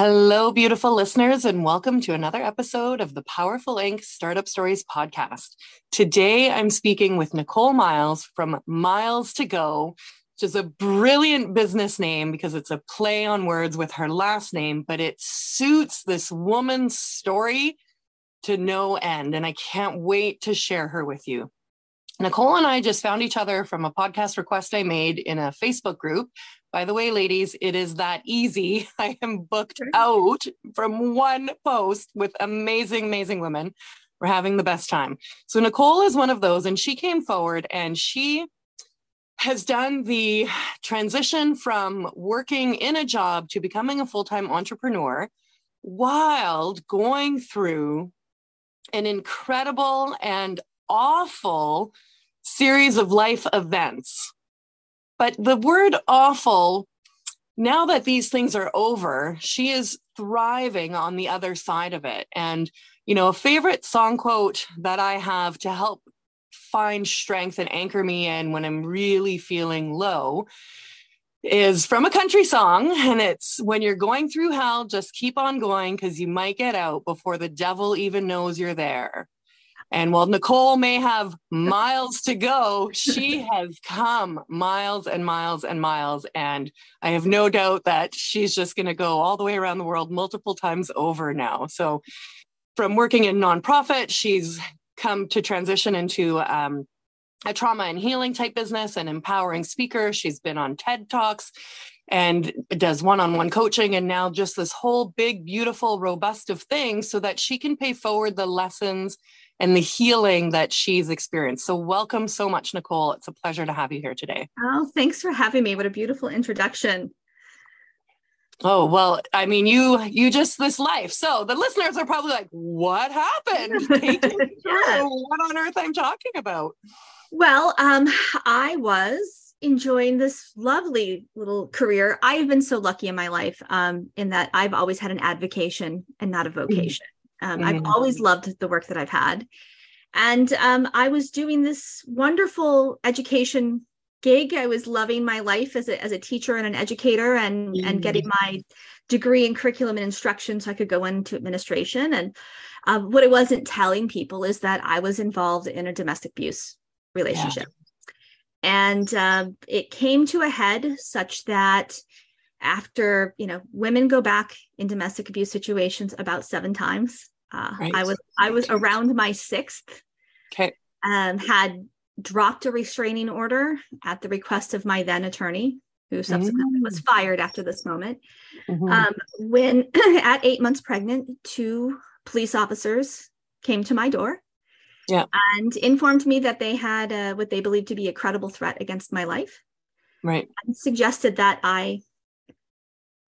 Hello, beautiful listeners, and welcome to another episode of the Powerful Inc. Startup Stories podcast. Today, I'm speaking with Nichole Myles from Myles to Go, which is a brilliant business name because it's a play on words with her last name, but it suits this woman's story to no end. And I can't wait to share her with you. Nichole and I just found each other from a podcast request I made in a Facebook group. By the way, ladies, it is that easy. I am booked out from one post with amazing, amazing women. We're having the best time. So, Nichole is one of those, and she came forward and she has done the transition from working in a job to becoming a full time entrepreneur while going through an incredible and awful series of life events. But the word awful, now that these things are over, she is thriving on the other side of it. And, you know, a favorite song quote that I have to help find strength and anchor me in when I'm really feeling low is from a country song. And it's when you're going through hell, just keep on going because you might get out before the devil even knows you're there. And while Nichole may have miles to go, she has come miles and miles and miles. And I have no doubt that she's just going to go all the way around the world multiple times over now. So, from working in nonprofit, she's come to transition into um, a trauma and healing type business, and empowering speaker. She's been on TED Talks and does one-on-one coaching and now just this whole big beautiful robust of things so that she can pay forward the lessons and the healing that she's experienced. So, welcome so much, Nichole. It's a pleasure to have you here today. Oh, thanks for having me. What a beautiful introduction. Oh, well, I mean, you you just this life. So the listeners are probably like, what happened? yeah. What on earth I'm talking about? Well, um, I was enjoying this lovely little career. I've been so lucky in my life um, in that I've always had an avocation and not a mm-hmm. Um, mm-hmm. I've always loved the work that I've had. And um, I was doing this wonderful education gig. I was loving my life as a, as a teacher and an educator and, mm-hmm. and getting my degree in curriculum and instruction so I could go into administration. And uh, what I wasn't telling people is that I was involved in a domestic abuse relationship. Yeah. And uh, it came to a head such that after you know women go back in domestic abuse situations about seven times uh, right. i was i was around my sixth okay um, had dropped a restraining order at the request of my then attorney who subsequently mm. was fired after this moment mm-hmm. um, when at eight months pregnant two police officers came to my door yeah. and informed me that they had uh, what they believed to be a credible threat against my life right and suggested that i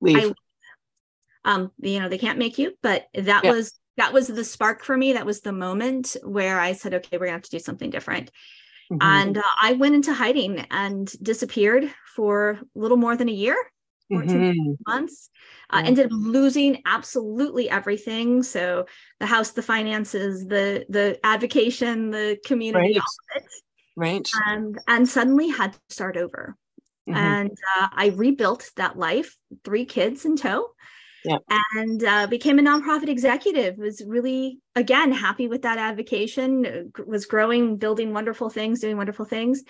leave. I, um, you know, they can't make you, but that yeah. was that was the spark for me. That was the moment where I said, okay, we're gonna have to do something different. Mm-hmm. And uh, I went into hiding and disappeared for a little more than a year, mm-hmm. months. Uh. Ended up losing absolutely everything. So the house, the finances, the the avocation, the community, right. Right. And and suddenly had to start over. Mm-hmm. And uh, I rebuilt that life, three kids in tow. Yeah. And uh, became a nonprofit executive. Was really again happy with that avocation. Uh, was growing, building wonderful things, doing wonderful things.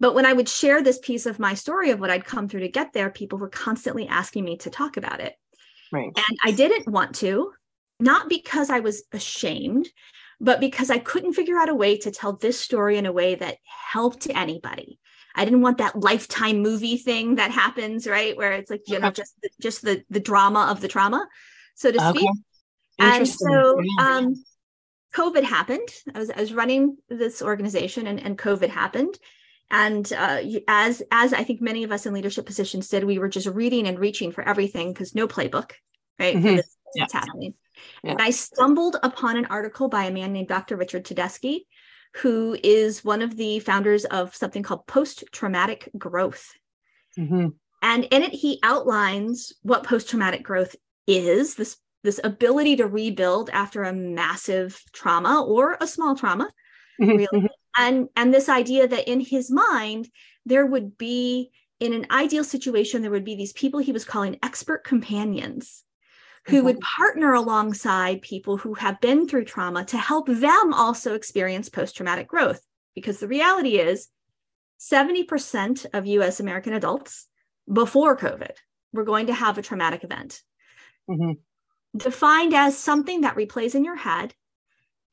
But when I would share this piece of my story of what I'd come through to get there, people were constantly asking me to talk about it. Right. And I didn't want to, not because I was ashamed, but because I couldn't figure out a way to tell this story in a way that helped anybody. I didn't want that lifetime movie thing that happens, right? Where it's like, you know, just the, just the the drama of the trauma, so to speak. Okay. And so um COVID happened. I was I was running this organization and, and COVID happened. And uh, as as I think many of us in leadership positions did, we were just reading and reaching for everything because no playbook, right? Mm-hmm. This, yeah. happening. Yeah. And I stumbled upon an article by a man named Dr. Richard Tedeschi, who is one of the founders of something called post traumatic growth. Mm-hmm. And in it, he outlines what post traumatic growth is this, this ability to rebuild after a massive trauma or a small trauma. Mm-hmm. Really. Mm-hmm. And, and this idea that in his mind, there would be, in an ideal situation, there would be these people he was calling expert companions who mm-hmm. would partner alongside people who have been through trauma to help them also experience post traumatic growth. Because the reality is, 70% of US American adults before COVID were going to have a traumatic event. Mm-hmm. Defined as something that replays in your head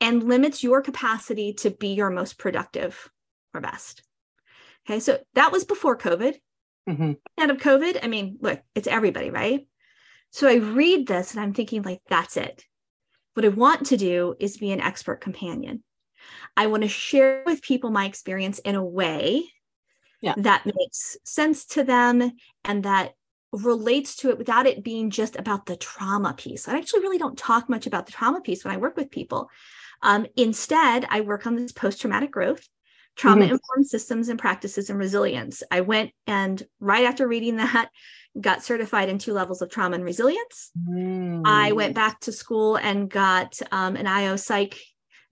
and limits your capacity to be your most productive or best. Okay, so that was before COVID. Mm-hmm. Out of COVID, I mean, look, it's everybody, right? So I read this and I'm thinking, like, that's it. What I want to do is be an expert companion. I want to share with people my experience in a way yeah. that makes sense to them and that relates to it without it being just about the trauma piece. I actually really don't talk much about the trauma piece when I work with people. Um, instead, I work on this post traumatic growth, trauma informed mm-hmm. systems and practices and resilience. I went and right after reading that, got certified in two levels of trauma and resilience. Mm. I went back to school and got um, an IO psych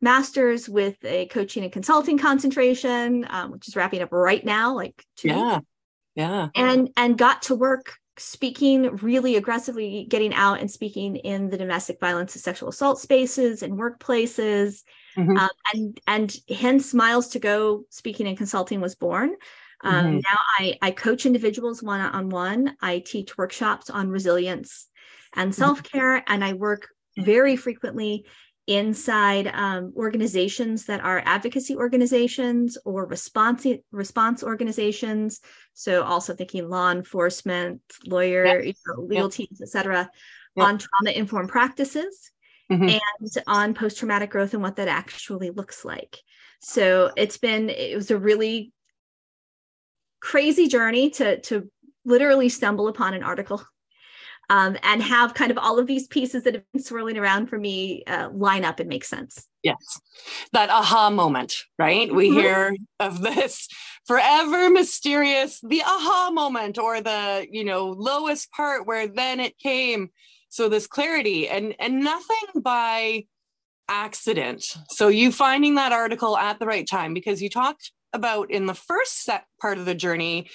master's with a coaching and consulting concentration, um, which is wrapping up right now, like yeah, weeks. yeah, and and got to work speaking really aggressively, getting out and speaking in the domestic violence and sexual assault spaces and workplaces, mm-hmm. um, and and hence Myles to Go speaking and consulting was born. Um, mm-hmm. Now I I coach individuals one on one. I teach workshops on resilience and self care, mm-hmm. and I work very frequently inside um, organizations that are advocacy organizations or response response organizations. So also thinking law enforcement, lawyer, yep. you know, legal yep. teams, etc., yep. on trauma informed practices mm-hmm. and on post traumatic growth and what that actually looks like. So it's been it was a really crazy journey to to literally stumble upon an article um, and have kind of all of these pieces that have been swirling around for me uh, line up and make sense. Yes, that aha moment, right? We mm-hmm. hear of this forever mysterious, the aha moment, or the you know lowest part where then it came. So this clarity and and nothing by accident. So you finding that article at the right time because you talked about in the first set part of the journey,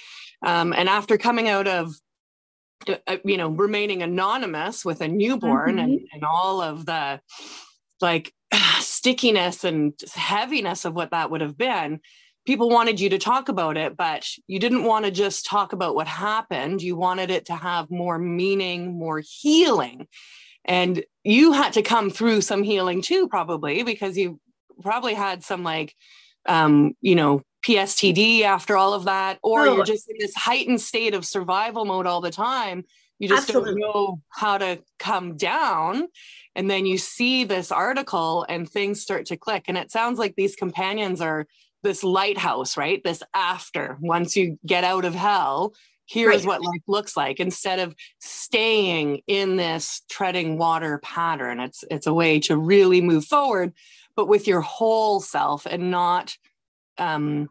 um, and after coming out of you know remaining anonymous with a newborn mm-hmm. and, and all of the like stickiness and heaviness of what that would have been people wanted you to talk about it but you didn't want to just talk about what happened you wanted it to have more meaning more healing and you had to come through some healing too probably because you probably had some like um you know PSTD after all of that, or oh. you're just in this heightened state of survival mode all the time. You just Absolutely. don't know how to come down. And then you see this article and things start to click. And it sounds like these companions are this lighthouse, right? This after, once you get out of hell, here's right. what life looks like instead of staying in this treading water pattern. It's it's a way to really move forward, but with your whole self and not um,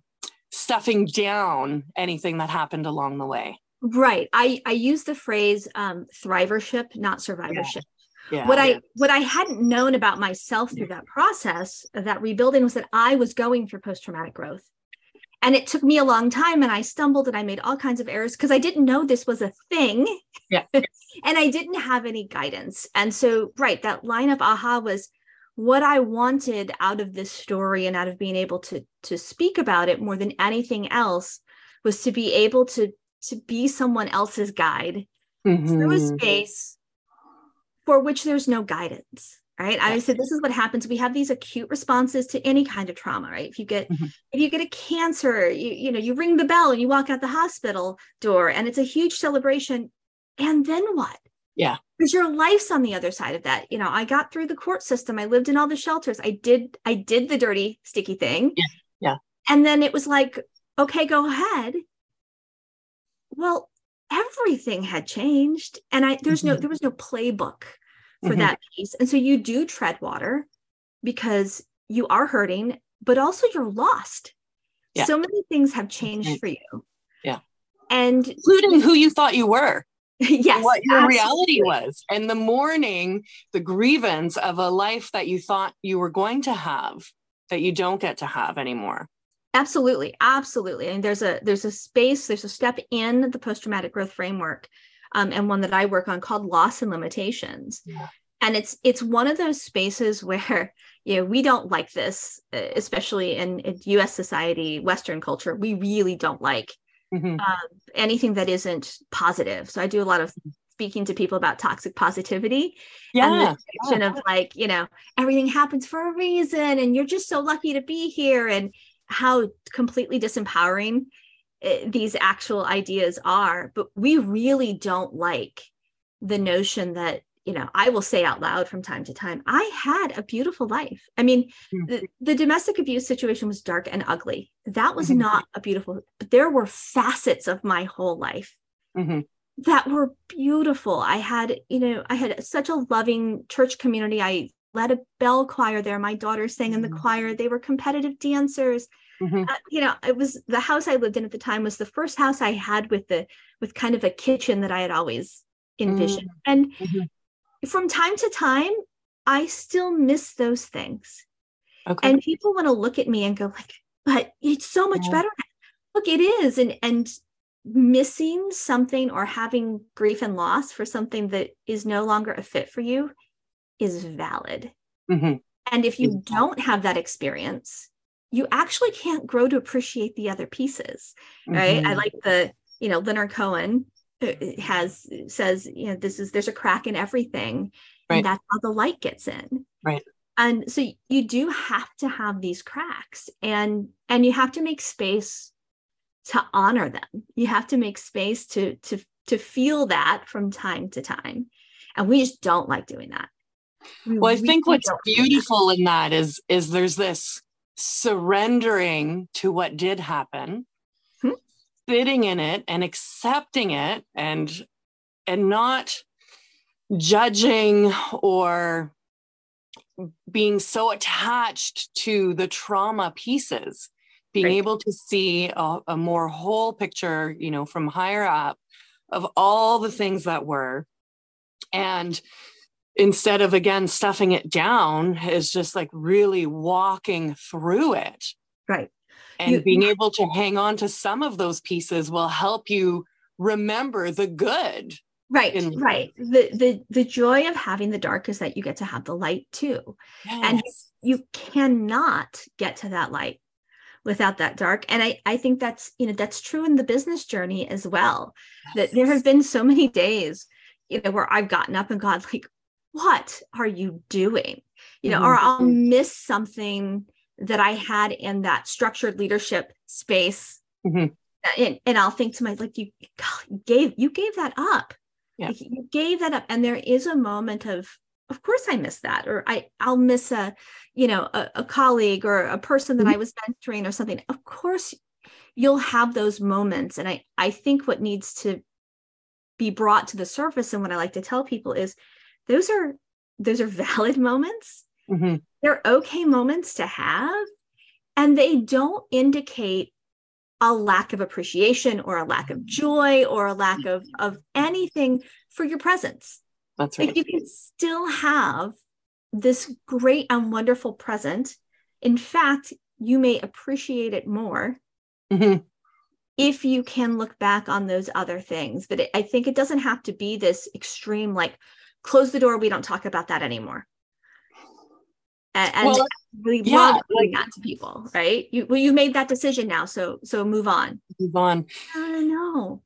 stuffing down anything that happened along the way. Right. I I use the phrase um, thrivership, not survivorship. Yeah. yeah what yeah. I what I hadn't known about myself through that process of that rebuilding was that I was going through post traumatic growth. And it took me a long time and I stumbled and I made all kinds of errors because I didn't know this was a thing. Yeah. and I didn't have any guidance. And so, right, that line of aha was what I wanted out of this story and out of being able to to speak about it more than anything else was to be able to to be someone else's guide mm-hmm. through a space for which there's no guidance right? I said this is what happens. We have these acute responses to any kind of trauma right? If you get mm-hmm. if you get a cancer you you know you ring the bell and you walk out the hospital door and it's a huge celebration. And then what? Yeah because your life's on the other side of that. You know i got through the court system. I lived in all the shelters. I did i did the dirty sticky thing. Yeah yeah. And then it was like okay go ahead. Well everything had changed and i there's mm-hmm. no there was no playbook for mm-hmm. that piece. And so you do tread water because you are hurting but also you're lost. Yeah. so many things have changed for you. Yeah. And including who you thought you were yes what your absolutely. reality was and the mourning the grievance of a life that you thought you were going to have that you don't get to have anymore absolutely absolutely and there's a there's a space there's a step in the post-traumatic growth framework um, and one that I work on called Loss and Limitations. Yeah. And it's it's one of those spaces where you know we don't like this, especially in, in U.S. society, Western culture. We really don't like mm-hmm. uh, anything that isn't positive. So I do a lot of speaking to people about toxic positivity yeah, and the yeah. of like you know everything happens for a reason and you're just so lucky to be here and how completely disempowering eh, these actual ideas are but we really don't like the notion that you know i will say out loud from time to time i had a beautiful life i mean mm-hmm. the, the, domestic abuse situation was dark and ugly that was mm-hmm. not a beautiful but there were facets of my whole life mm-hmm. that were beautiful i had you know i had such a loving church community i led a bell choir there my daughter sang in the mm-hmm. choir they were competitive dancers Mm-hmm. Uh, you know, it was the house I lived in at the time was the first house I had with the with kind of a kitchen that I had always envisioned. Mm-hmm. And mm-hmm. From time to time, I still miss those things. Okay. And people want to look at me and go like, but it's so much yeah. better. Look, it is. And and missing something or having grief and loss for something that is no longer a fit for you is valid. Mm-hmm. And if you don't have that experience, you actually can't grow to appreciate the other pieces right mm-hmm. i like the you know leonard cohen has says you know this is there's a crack in everything right. and that's how the light gets in right and so you do have to have these cracks and and you have to make space to honor them you have to make space to to to feel that from time to time and we just don't like doing that we well i think what's beautiful that. in that is is there's this surrendering to what did happen? Sitting in it and accepting it and and not judging or being so attached to the trauma pieces being right. able to see a, a, more whole picture you know from higher up of all the things that were. And instead of again stuffing it down is just like really walking through it. Right and you, being able to hang on to some of those pieces will help you remember the good right in- right the the the joy of having the dark is that you get to have the light too yes. and you cannot get to that light without that dark and i i think that's you know that's true in the business journey as well yes. that there have been so many days you know where i've gotten up and gone like what are you doing? You know, mm-hmm. or I'll miss something that I had in that structured leadership space. Mm-hmm. And, and, I'll think to myself, like, you, gave you gave that up. Yeah. Like, you gave that up. And there is a moment of, of course I miss that, or I, I'll miss a, you know, a, a colleague or a person that mm-hmm. I was mentoring or something. Of course you'll have those moments. And I, I think what needs to be brought to the surface and what I like to tell people is those are those are valid moments mm-hmm. they're okay moments to have and they don't indicate a lack of appreciation or a lack of joy or a lack of of anything for your presence that's right like you can still have this great and wonderful present in fact you may appreciate it more mm-hmm. if you can look back on those other things but it, i think it doesn't have to be this extreme like close the door we don't talk about that anymore and, well, we yeah, love doing that to people right? You well you made that decision now so so move on. Move on. I don't know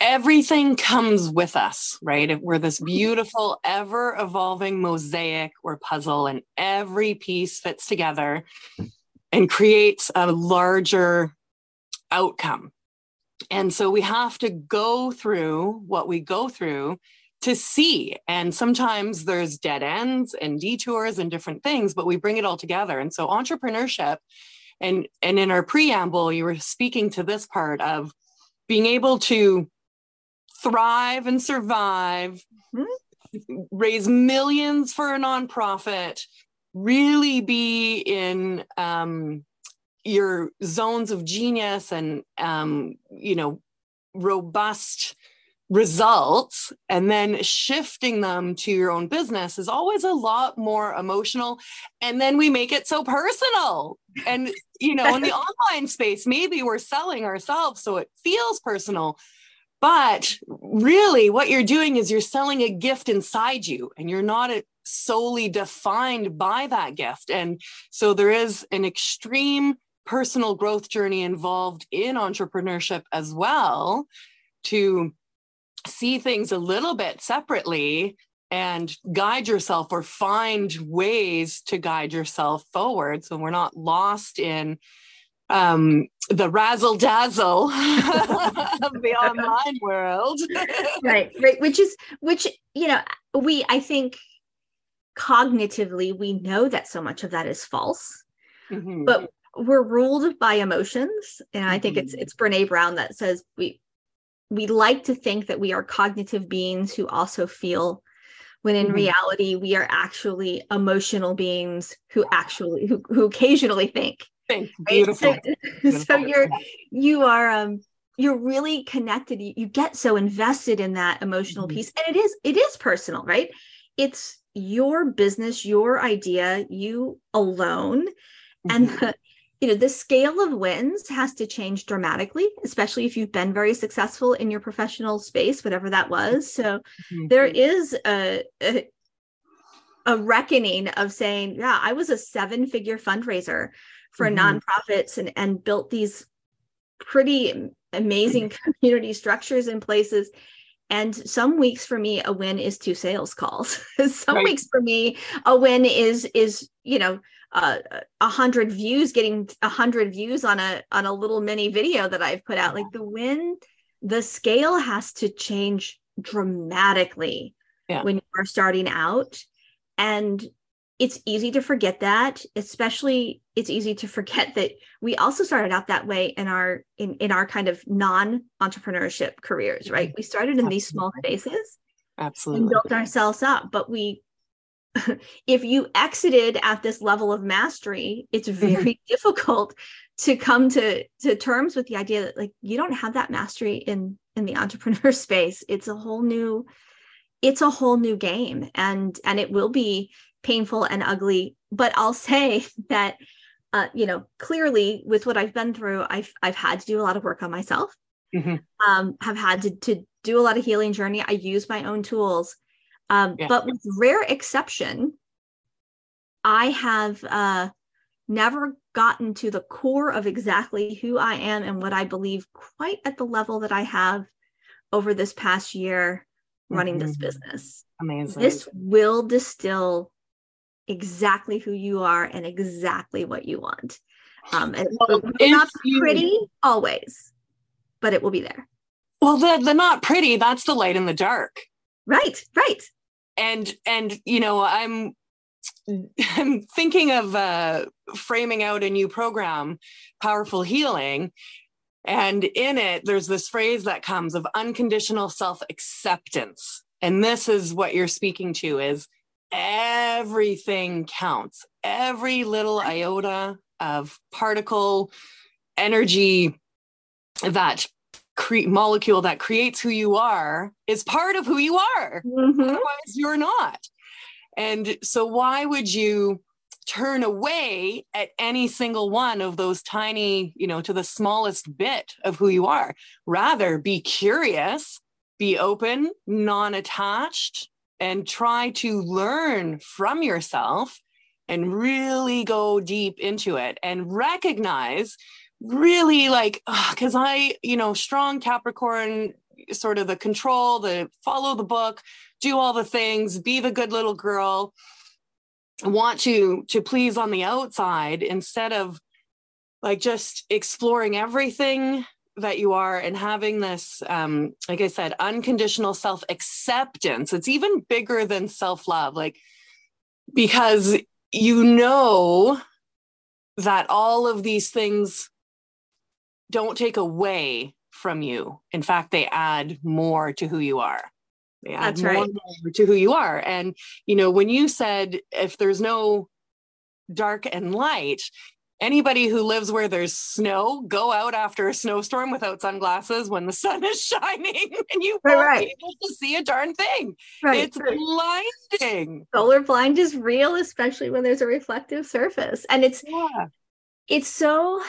everything comes with us right? We're this beautiful ever evolving mosaic or puzzle and every piece fits together and creates a larger outcome. And so we have to go through what we go through to see. And sometimes there's dead ends and detours and different things, but we bring it all together. And so entrepreneurship and and in our preamble, you were speaking to this part of being able to thrive and survive, mm-hmm. raise millions for a nonprofit, really be in um, your zones of genius and um, you know robust results and then shifting them to your own business is always a lot more emotional and then we make it so personal and you know in the online space maybe we're selling ourselves so it feels personal But really, what you're doing is you're selling a gift inside you, and you're not solely defined by that gift. And so there is an extreme personal growth journey involved in entrepreneurship as well to see things a little bit separately and guide yourself or find ways to guide yourself forward so we're not lost in um, the razzle dazzle of the online world right right which is which you know we i think cognitively we know that so much of that is false mm-hmm. but we're ruled by emotions and i think mm-hmm. it's it's brene brown that says we we like to think that we are cognitive beings who also feel when in mm-hmm. reality we are actually emotional beings who actually who, who occasionally think Beautiful. So, so you're you are um you're really connected you, you get so invested in that emotional mm-hmm. piece and it is it is personal right it's your business your idea you alone mm-hmm. and the, you know the scale of wins has to change dramatically especially if you've been very successful in your professional space whatever that was so mm-hmm. there is a, a a reckoning of saying yeah i was a seven figure fundraiser for mm-hmm. nonprofits and and built these pretty amazing community structures in places and some weeks for me a win is two sales calls some right. weeks for me a win is is you know uh, a hundred views getting a hundred views on a on a little mini video that i've put out like the win the scale has to change dramatically yeah. when you are starting out and it's easy to forget that especially it's easy to forget that we also started out that way in our in, in our kind of non-entrepreneurship careers right mm-hmm. we started in absolutely. these small spaces absolutely and built ourselves up but we if you exited at this level of mastery it's mm-hmm. very difficult to come to to terms with the idea that like you don't have that mastery in in the entrepreneur space. It's a whole new it's a whole new game and and it will be painful and ugly. But i'll say that uh, you know clearly with what i've been through i've i've had to do a lot of work on myself. Mm-hmm. um, have had to, to do a lot of healing journey. I use my own tools um, yeah. but with rare exception i have uh, never gotten to the core of exactly who i am and what i believe quite at the level that i have over this past year running mm-hmm. this business amazing this will distill exactly who you are and exactly what you want. Um, and well, not pretty always, but it will be there. Well, the the not pretty, that's the light in the dark. Right, right. And and you know, I'm I'm thinking of uh, framing out a new program, Powerful Healing. And in it, there's this phrase that comes of unconditional self acceptance. And this is what you're speaking to is everything counts. Every little iota of particle energy that cre- molecule that creates who you are is part of who you are. Mm-hmm. Otherwise, you're not. And so, why would you turn away at any single one of those tiny, you know, to the smallest bit of who you are? Rather, be curious, be open, non attached, and try to learn from yourself and really go deep into it and recognize really like because i you know strong capricorn sort of the control the follow the book do all the things be the good little girl want to to please on the outside instead of like just exploring everything that you are and having this um like i said unconditional self acceptance it's even bigger than self love like because you know that all of these things don't take away from you in fact they add more to who you are they add That's more to who you are and you know when you said if there's no dark and light anybody who lives where there's snow go out after a snowstorm without sunglasses when the sun is shining and you won't right. be able to see a darn thing right. it's right. blinding solar blind is real especially when there's a reflective surface and it's yeah. It's so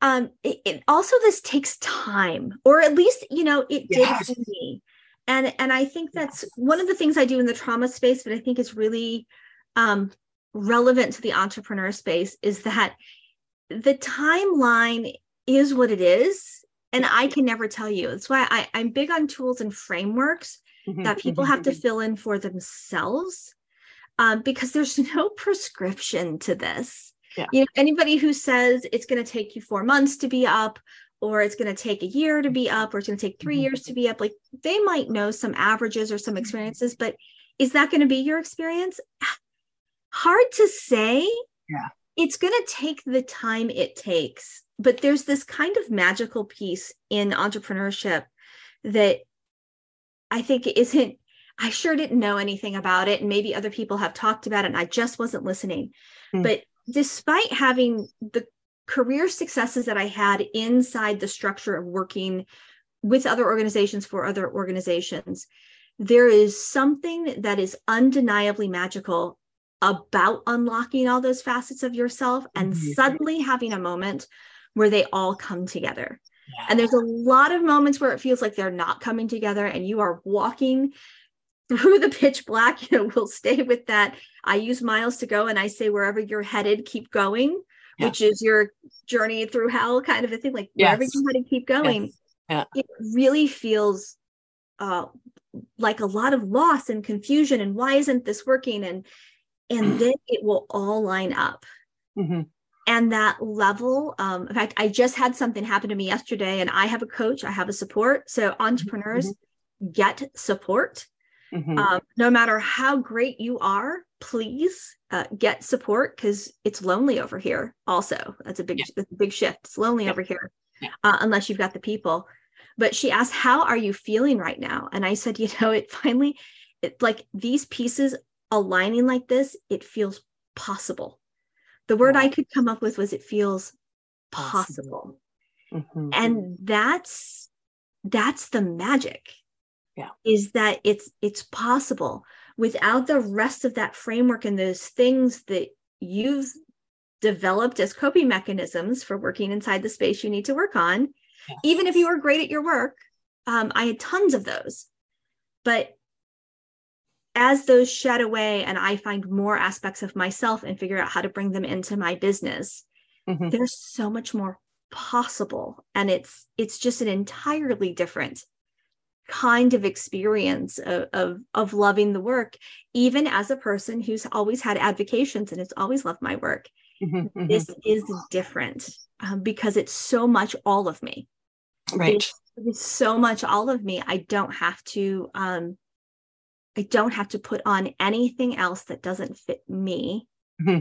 um it, it, also this takes time or at least you know it yes. did for me and and i think that's yes. one of the things i do in the trauma space but i think is really um relevant to the entrepreneur space is that the timeline is what it is and i can never tell you that's why I, i'm big on tools and frameworks mm-hmm, that people mm-hmm, have to mm-hmm. fill in for themselves um, because there's no prescription to this yeah. you know anybody who says it's going to take you four months to be up or it's going to take a year to be up or it's going to take 3 mm-hmm. years to be up like they might know some averages or some mm-hmm. experiences but is that going to be your experience hard to say yeah it's going to take the time it takes but there's this kind of magical piece in entrepreneurship that i think isn't i sure didn't know anything about it and maybe other people have talked about it and i just wasn't listening mm. but despite having the career successes that I had inside the structure of working with other organizations for other organizations, there is something that is undeniably magical about unlocking all those facets of yourself and mm-hmm. suddenly having a moment where they all come together. Yeah. And there's a lot of moments where it feels like they're not coming together and you are walking through the pitch black, you know, we'll stay with that. I use miles to go and I say, wherever you're headed, keep going, yeah. which is your journey through hell kind of a thing. Like, yes. wherever you're headed, keep going. Yes. Yeah. It really feels uh, like a lot of loss and confusion and why isn't this working? And and then it will all line up. Mm-hmm. And that level, um, in fact, I just had something happen to me yesterday, and I have a coach, I have a support. So entrepreneurs mm-hmm. get support Mm-hmm. Um, no matter how great you are, please uh, get support because it's lonely over here. Also, that's a big, yeah. that's a big shift. It's lonely yeah. over here, yeah. uh, unless you've got the people. But she asked, "How are you feeling right now?" And I said, "You know, it finally, it, like these pieces aligning like this, it feels possible." The word I could come up with was, "It feels possible,", possible. Mm-hmm. and that's that's the magic yeah. is that it's it's possible without the rest of that framework and those things that you've developed as coping mechanisms for working inside the space you need to work on yes. even if you were great at your work um, i had tons of those but as those shed away and i find more aspects of myself and figure out how to bring them into my business mm-hmm. there's so much more possible and it's it's just an entirely different kind of experience of, of, of loving the work even as a person who's always had advocations and has always loved my work. Mm-hmm, mm-hmm. this is different um, because it's so much all of me. Right. It's, it's, so much all of me. I don't have to um i don't have to put on anything else that doesn't fit me mm-hmm.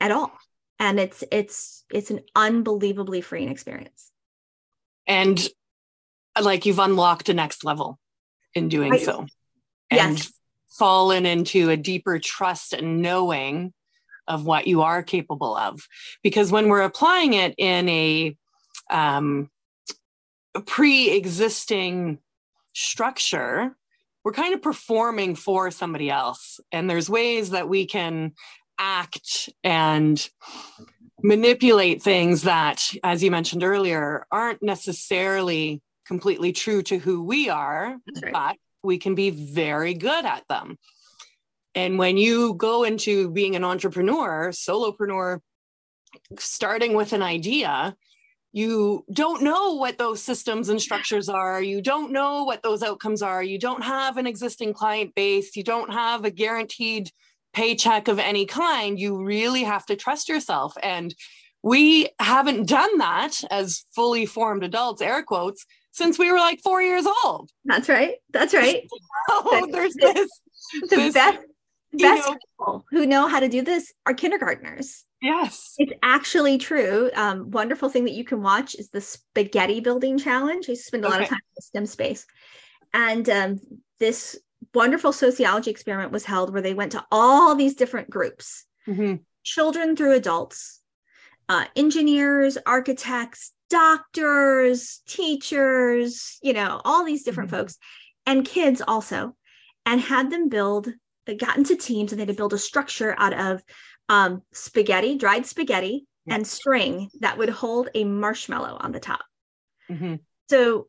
at all. And it's it's it's an unbelievably freeing experience. And like you've unlocked a next level in doing right. so and yes. fallen into a deeper trust and knowing of what you are capable of because when we're applying it in a um, pre-existing structure we're kind of performing for somebody else and there's ways that we can act and manipulate things that as you mentioned earlier aren't necessarily completely true to who we are, right. but we can be very good at them. And when you go into being an entrepreneur, solopreneur, starting with an idea, you don't know what those systems and structures are. You don't know what those outcomes are. You don't have an existing client base. You don't have a guaranteed paycheck of any kind. You really have to trust yourself. And we haven't done that as fully formed adults, air quotes, since we were like four years old. That's right. That's right. oh, there's this. The this, best, best know, people who know how to do this are kindergartners. Yes. It's actually true. Um, wonderful thing that you can watch is the spaghetti building challenge. I spend a okay. lot of time in the STEM space. And um, this wonderful sociology experiment was held where they went to all these different groups mm-hmm. children through adults, uh, engineers, architects, doctors, teachers, you know, all these different mm-hmm. folks, and kids also, and had them build, they got into teams and they had to build a structure out of um, spaghetti, dried spaghetti, and string that would hold a marshmallow on the top. Mhm. So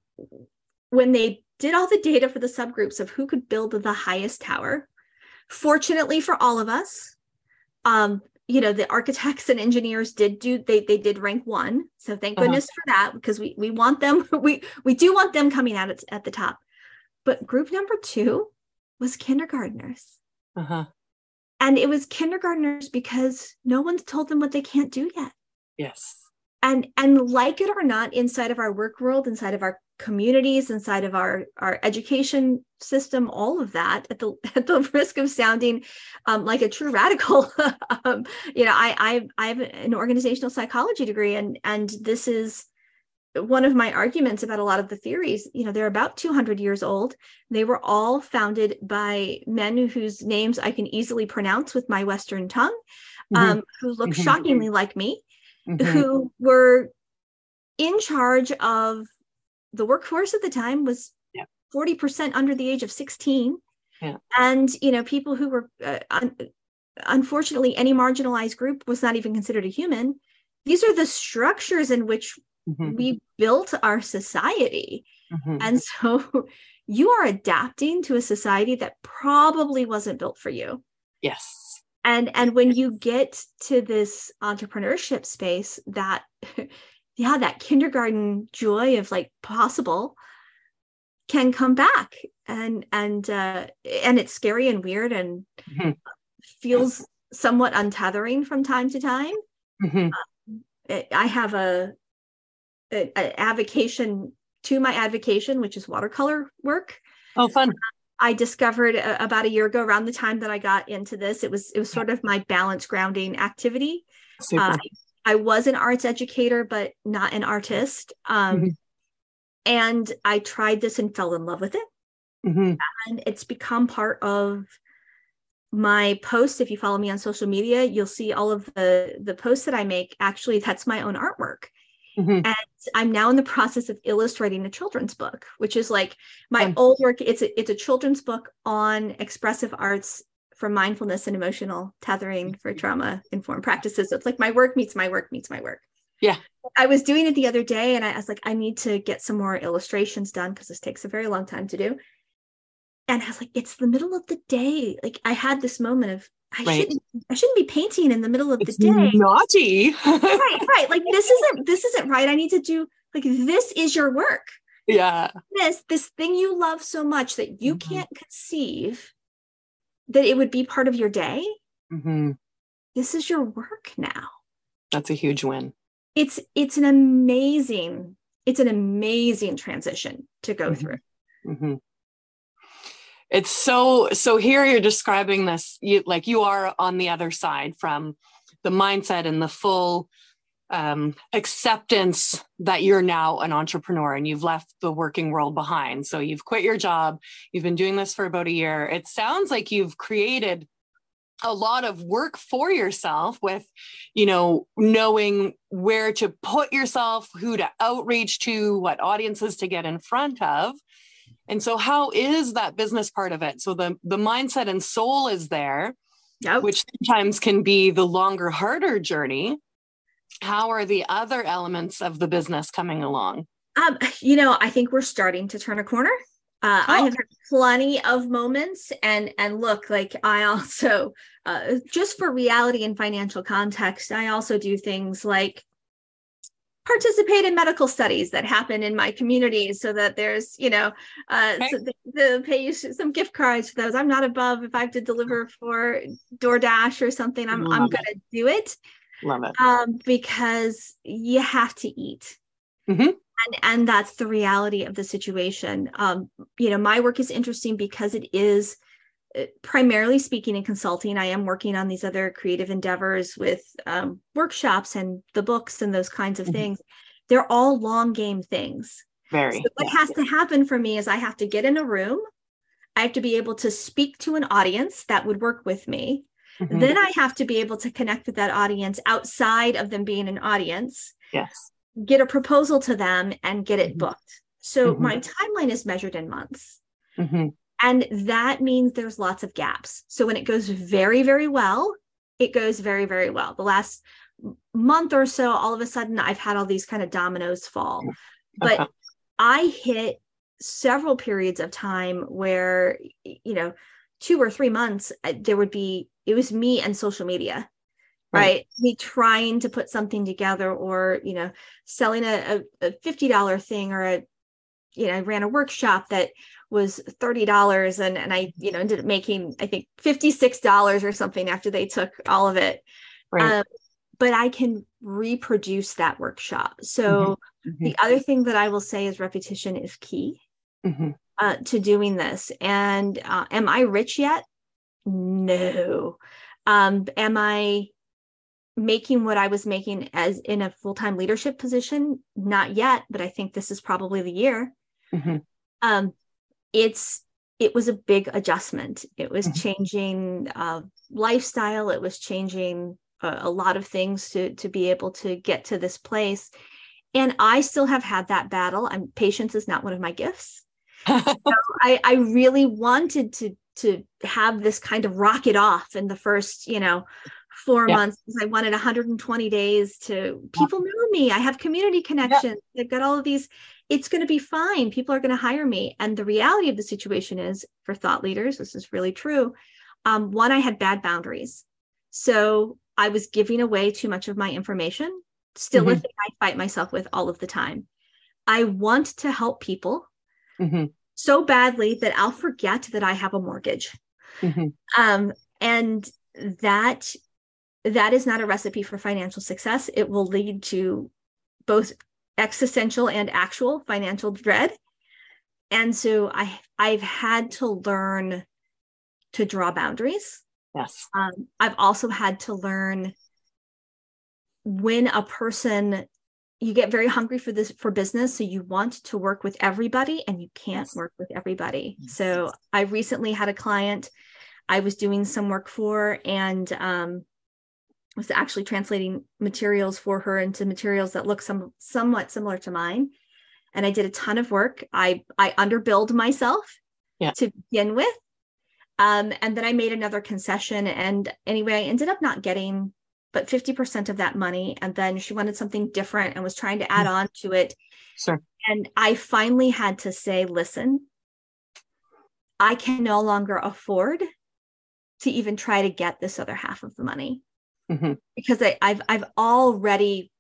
when they did all the data for the subgroups of who could build the highest tower, fortunately for all of us, um, you know, the architects and engineers did do they they did rank one. So thank Uh-huh. goodness for that because we we want them we we do want them coming out at, at the top. But group number two was kindergartners. Uh-huh. And it was kindergartners because no one's told them what they can't do yet. Yes. And and like it or not, inside of our work world, inside of our communities, inside of our our education system, all of that, at the at the risk of sounding um, like a true radical, um, you know, I I I have an organizational psychology degree, and and this is one of my arguments about a lot of the theories you know they're about 200 years old they were all founded by men whose names i can easily pronounce with my western tongue Mhm. um, who look Mhm. shockingly like me Mhm. who were in charge of the workforce at the time was Yeah. 40% under the age of 16 Yeah. and you know people who were uh, un- unfortunately any marginalized group was not even considered a human these are the structures in which Mhm. we built our society Mhm. and so you are adapting to a society that probably wasn't built for you Yes. and and when you get to this entrepreneurship space that yeah that kindergarten joy of like possible can come back and and uh and it's scary and weird and Mhm. feels somewhat untethering from time to time Mhm. I- i have a, a, a avocation to my avocation which is watercolor work Oh, fun. I discovered uh, about a year ago, around the time that I got into this. It was it was sort of my balance grounding activity. Uh, I was an arts educator, but not an artist. Um, Mhm. And I tried this and fell in love with it, Mhm. and it's become part of my posts. If you follow me on social media, you'll see all of the the posts that I make. Actually, that's my own artwork. Mhm. And I'm now in the process of illustrating a children's book, which is like my old work. It's a, it's a children's book on expressive arts for mindfulness and emotional tethering for trauma informed practices. So it's like my work meets my work meets my work. Yeah. I was doing it the other day and I was like, I need to get some more illustrations done because this takes a very long time to do. And I was like, it's the middle of the day. Like I had this moment of I Right. shouldn't I shouldn't be painting in the middle of It's the day naughty. right right like this isn't this isn't right i need to do like this is your work yeah. this this thing you love so much that you Mhm. can't conceive that it would be part of your day? Hmm this is your work now. That's a huge win. it's it's an amazing it's an amazing transition to go Mhm. through. Hmm It's so so here you're describing this you like you are on the other side from the mindset and the full um, acceptance that you're now an entrepreneur and you've left the working world behind. So you've quit your job. You've been doing this for about a year. It sounds like you've created a lot of work for yourself with you know knowing where to put yourself who to outreach to what audiences to get in front of and so how is that business part of it so the the mindset and soul is there Yep. which sometimes can be the longer harder journey how are the other elements of the business coming along Um, you know, I think we're starting to turn a corner. Uh, I Oh. have had plenty of moments, and and look, like I also, uh, just for reality and financial context, I also do things like participate in medical studies that happen in my community, so that there's, you know, uh, Okay. so the, the pay you some gift cards for those. I'm not above if I have to deliver for DoorDash or something. I'm I'm gonna do it love it um, because you have to eat. Mhm. And, and that's the reality of the situation. Um, you know, my work is interesting because it is uh, primarily speaking and consulting. I am working on these other creative endeavors with um, workshops and the books and those kinds of Mhm. things. They're all long game things. very So what has to happen for me is I have to get in a room. I have to be able to speak to an audience that would work with me. Mhm. Then I have to be able to connect with that audience outside of them being an audience, yes get a proposal to them, and get it Mhm. booked. So Mhm. my timeline is measured in months. Mhm. And that means there's lots of gaps. So when it goes very, very well, it goes very, very well. The last month or so, all of a sudden I've had all these kind of dominoes fall. But Okay. I hit several periods of time where, you know, two or three months, uh, there would be, it was me and social media, Right. right? Me trying to put something together or, you know, selling a, a, a $50 thing or a, you know, I ran a workshop that was $30 and, and I, you know, ended up making, I think $56 or something after they took all of it. Right. Um, but I can reproduce that workshop. So Mhm. the other thing that I will say is repetition is key Mhm. uh, to doing this. And uh, am I rich yet? No. Um, am I making what I was making as in a full time leadership position? Not yet, but I think this is probably the year. Mhm. Um, it's it was a big adjustment. It was Mhm. changing uh, lifestyle. It was changing a, a lot of things to to be able to get to this place. And I still have had that battle. I'm patience is not one of my gifts. I, I really wanted to to have this kind of rocket off in the first, you know, four Yeah. months. I wanted 120 days to people know me. I have community connections. I've got all of these. It's going to be fine. People are going to hire me. And the reality of the situation is, for thought leaders, this is really true. Um, one, I had bad boundaries, so I was giving away too much of my information. Still, a Mhm. thing I fight myself with all of the time. I want to help people Mhm. so badly that I'll forget that I have a mortgage. Mhm. Um, and that that is not a recipe for financial success. It will lead to both existential and actual financial dread. And so I I've had to learn to draw boundaries. Yes. Um, I've also had to learn when a person you get very hungry for this for business so you want to work with everybody and you can't Yes. work with everybody Yes. so i recently had a client i was doing some work for and um was actually translating materials for her into materials that look some somewhat similar to mine and i did a ton of work i i underbilled myself Yeah. to begin with um, and then I made another concession. And anyway, I ended up not getting but 50% of that money. And then she wanted something different and was trying to add on to it. Sure. And I finally had to say, listen, I can no longer afford to even try to get this other half of the money Mhm. because I, I've I've already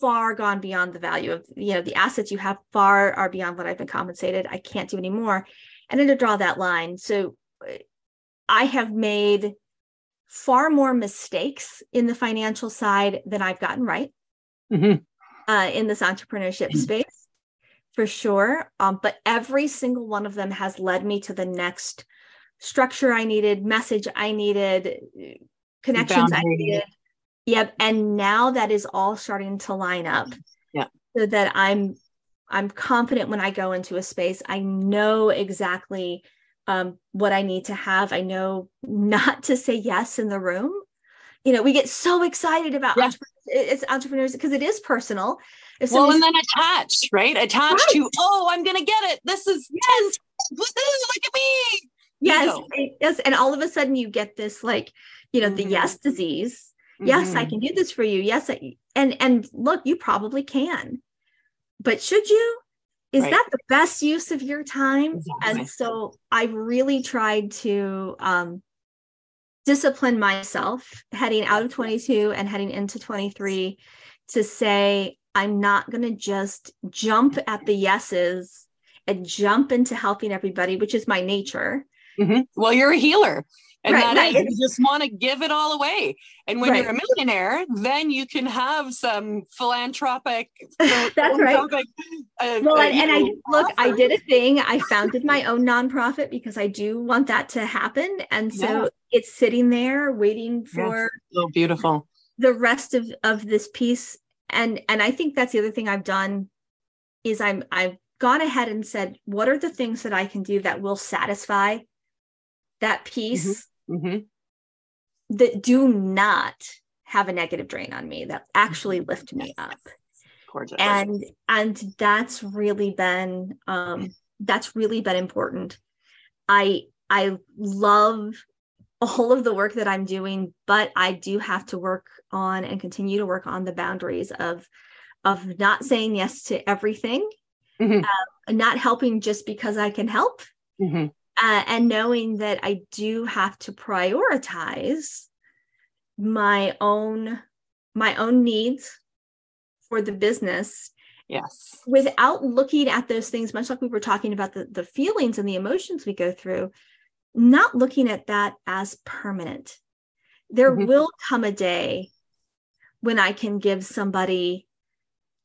far gone beyond the value of you know the assets you have far are beyond what I've been compensated. I can't do anymore. And then to draw that line. So uh, I have made far more mistakes in the financial side than I've gotten right Mhm. uh, in this entrepreneurship space, for sure. Um, but every single one of them has led me to the next structure I needed, message I needed, connections I needed. Yep. And now that is all starting to line up. Yeah. So that I'm I'm confident when I go into a space, I know exactly um, what I need to have. I know not to say yes in the room. You know, we get so excited about Yeah. entrepreneurs, it's entrepreneurs because it is personal. If Well, and then attached, right? Attached to, oh, I'm gonna get it. This is yes. Look at me. yes, right, yes, and all of a sudden you get this like, you know, the Mhm. yes disease. Yes, I Mhm. can do this for you. Yes, I, and and look, you probably can, but should you? Is Right. that the best use of your time? Exactly. And so I've really tried to um, discipline myself heading out of 22 and heading into 23 to say I'm not going to just jump at the yeses and jump into helping everybody, which is my nature. Mhm. Well, you're a healer. And Right, that right. is, you just want to give it all away. And when you're a millionaire, then you can have some philanthropic. That's right. uh, Well, uh, and, and I look, I did a thing. I founded my own nonprofit because I do want that to happen. And so Yes. it's sitting there waiting for So beautiful. the rest of of this piece and and i think that's the other thing i've done is i'm i've gone ahead and said what are the things that i can do that will satisfy that piece hmm that do not have a negative drain on me that actually lift me up Gorgeous. and and that's really been um that's really been important i i love all of the work that I'm doing, but I do have to work on and continue to work on the boundaries of of not saying yes to everything, mm-hmm. uh, not helping just because I can help, mm-hmm. Uh, and knowing that I do have to prioritize my own my own needs for the business yes without looking at those things much like we were talking about the, the feelings and the emotions we go through not looking at that as permanent there mm-hmm. will come a day when i can give somebody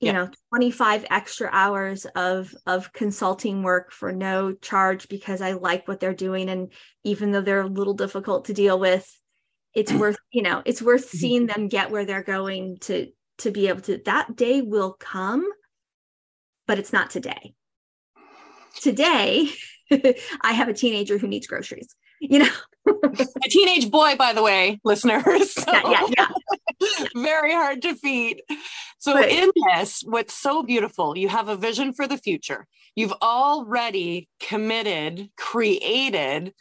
you yeah. know 25 extra hours of of consulting work for no charge because i like what they're doing and even though they're a little difficult to deal with it's worth you know it's worth mm-hmm. seeing them get where they're going to to be able to that day will come but it's not today. Today, I have a teenager who needs groceries, you know. a teenage boy, by the way, listeners. So yeah, yeah, yeah. very hard to feed. So, right. in this, what's so beautiful, you have a vision for the future. You've already committed, created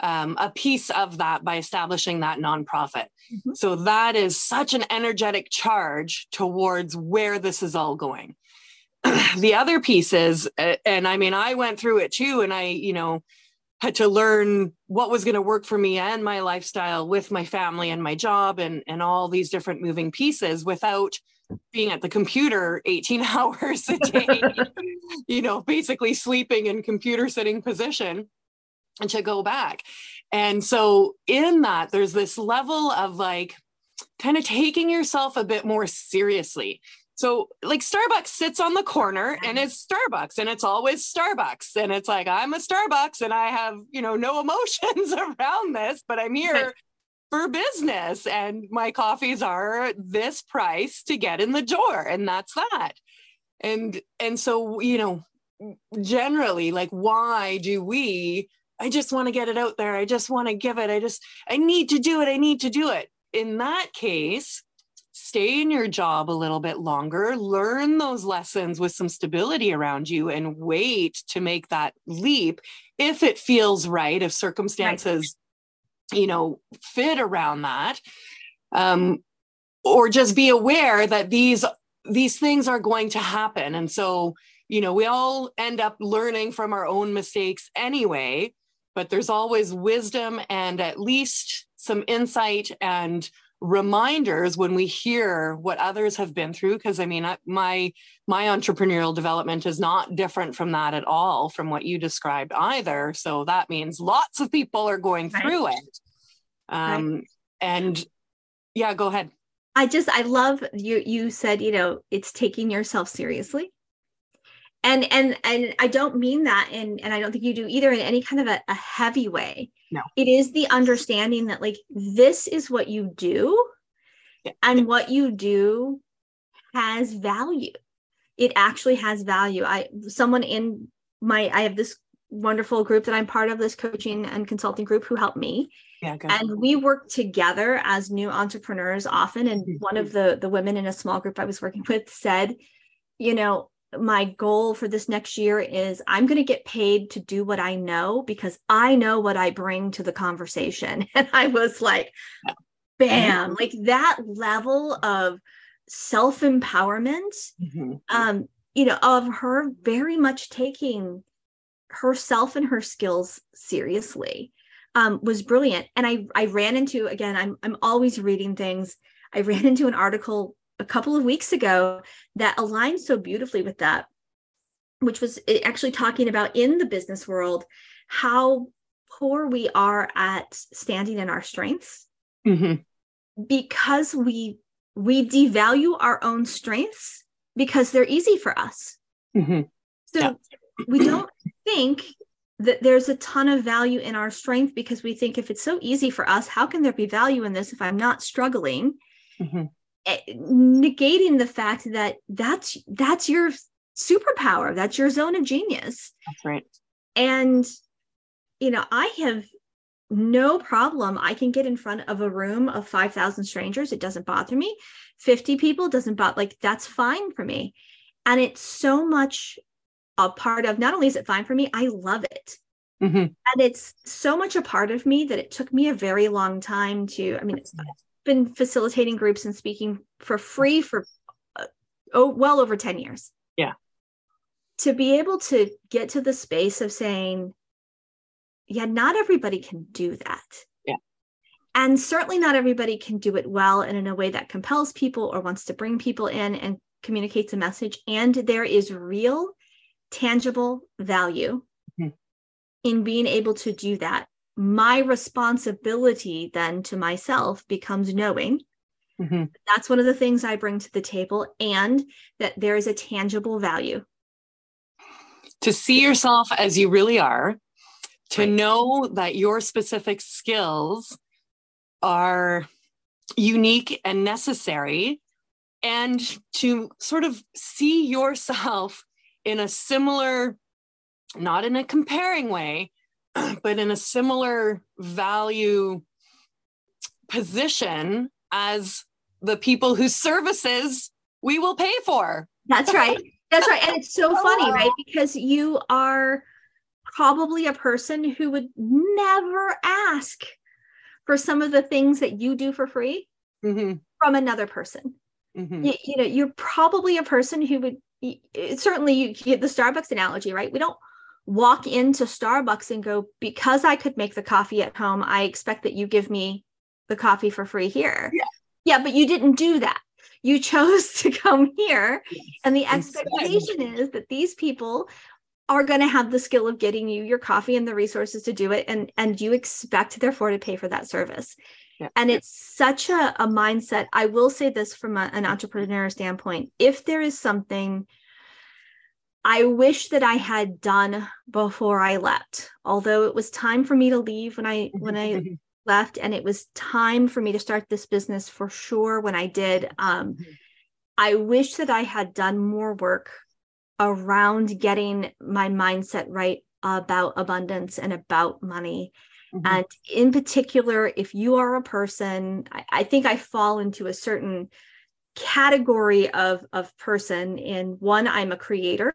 um, a piece of that by establishing that nonprofit. Mm-hmm. So, that is such an energetic charge towards where this is all going. the other pieces, and I mean, I went through it too, and I, you know, had to learn what was going to work for me and my lifestyle with my family and my job and and all these different moving pieces without being at the computer 18 hours a day you know basically sleeping in computer sitting position and to go back. And so in that there's this level of like kind of taking yourself a bit more seriously so like Starbucks sits on the corner and it's Starbucks and it's always Starbucks. And it's like, I'm a Starbucks and I have, you know, no emotions around this, but I'm here for business and my coffees are this price to get in the door. And that's that. And and so, you know, generally, like why do we I just want to get it out there. I just want to give it. I just I need to do it. I need to do it. In that case, stay in your job a little bit longer, learn those lessons with some stability around you, and wait to make that leap if it feels right, if circumstances, right. you know, fit around that. Um, or just be aware that these these things are going to happen and so you know we all end up learning from our own mistakes anyway but there's always wisdom and at least some insight and reminders when we hear what others have been through because i mean I, my my entrepreneurial development is not different from that at all from what you described either so that means lots of people are going right. through it um right. and yeah go ahead i just i love you you said you know it's taking yourself seriously and and and i don't mean that and and i don't think you do either in any kind of a, a heavy way no. It is the understanding that like this is what you do yeah. and what you do has value. It actually has value. I someone in my I have this wonderful group that I'm part of this coaching and consulting group who helped me. Yeah, and we work together as new entrepreneurs often and mm-hmm. one of the the women in a small group I was working with said, you know, my goal for this next year is I'm going to get paid to do what I know because I know what I bring to the conversation. And I was like, bam, like that level of self empowerment, mm-hmm. um, you know, of her very much taking herself and her skills seriously um, was brilliant. And I, I ran into, again, I'm, I'm always reading things. I ran into an article a couple of weeks ago that aligns so beautifully with that, which was actually talking about in the business world how poor we are at standing in our strengths mm-hmm. because we we devalue our own strengths because they're easy for us. Mm-hmm. So yeah. we don't think that there's a ton of value in our strength because we think if it's so easy for us, how can there be value in this if I'm not struggling? Mm-hmm. Eh, negating the fact that that's that's your superpower. That's your zone of genius. That's right. And you know i have no problem. I can get in front of a room of 5000 strangers. It doesn't bother me. 50 people doesn't bother like that's fine for me. And it's so much a part of not only is it fine for me i love it. Mm-hmm. And it's so much a part of me that it took me a very long time to, I mean, I've been facilitating groups and speaking for free for uh, oh, well over 10 years. Yeah. To be able to get to the space of saying, yeah, not everybody can do that. Yeah. And certainly not everybody can do it well and in a way that compels people or wants to bring people in and communicates a message. And there is real, tangible value mm-hmm. in being able to do that. My responsibility then to myself becomes knowing mm-hmm. that's one of the things I bring to the table and that there is a tangible value. To see yourself as you really are, to right. know that your specific skills are unique and necessary and to sort of see yourself in a similar not in a comparing way but in a similar value position as the people whose services we will pay for that's right that's right and it's so funny right because you are probably a person who would never ask for some of the things that you do for free mm-hmm. from another person. Mm-hmm. You, you, know, you're probably a person who would certainly you get the Starbucks analogy, right? We don't walk into Starbucks and go, because I could make the coffee at home, I expect that you give me the coffee for free here. Yeah, yeah but you didn't do that. You chose to come here. Yes. And the expectation is that these people are going to have the skill of getting you your coffee and the resources to do it and and you expect therefore to pay for that service yeah. and it's such a, a mindset i will say this from a, an entrepreneur standpoint if there is something i wish that i had done before i left although it was time for me to leave when i when i left and it was time for me to start this business for sure when i did um, mm-hmm. i wish that i had done more work around getting my mindset right about abundance and about money. Mm-hmm. And in particular, if you are a person, I, I, think I fall into a certain category of, of person. In one, I'm a creator.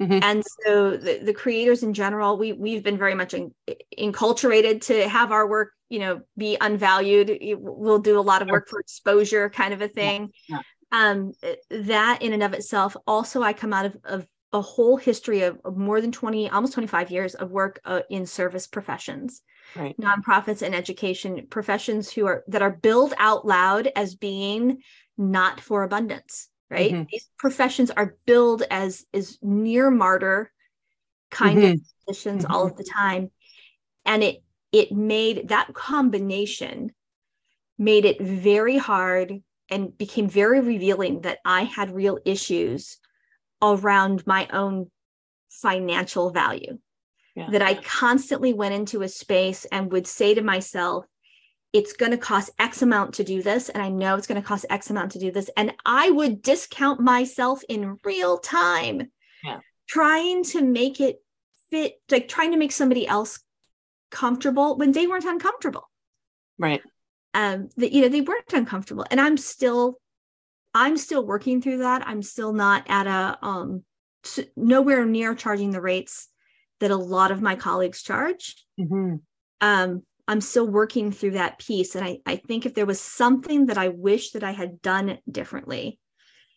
Mm-hmm. And so the, the creators in general, we we've been very much in, enculturated to have our work, you know, be unvalued. We'll do a lot of work for exposure, kind of a thing. Yeah. Yeah um, that in and of itself also i come out of, of a whole history of, of, more than 20 almost 25 years of work uh, in service professions right. nonprofits and education professions who are that are billed out loud as being not for abundance right mm-hmm. these professions are billed as is near martyr kind mm-hmm. of positions mm-hmm. all of the time and it it made that combination made it very hard and became very revealing that I had real issues around my own financial value. Yeah. That I constantly went into a space and would say to myself, it's going to cost X amount to do this. And I know it's going to cost X amount to do this. And I would discount myself in real time, yeah. trying to make it fit, like trying to make somebody else comfortable when they weren't uncomfortable. Right um, that you know they weren't uncomfortable and i'm still i'm still working through that i'm still not at a um nowhere near charging the rates that a lot of my colleagues charge mm-hmm. um i'm still working through that piece and i i think if there was something that i wish that i had done differently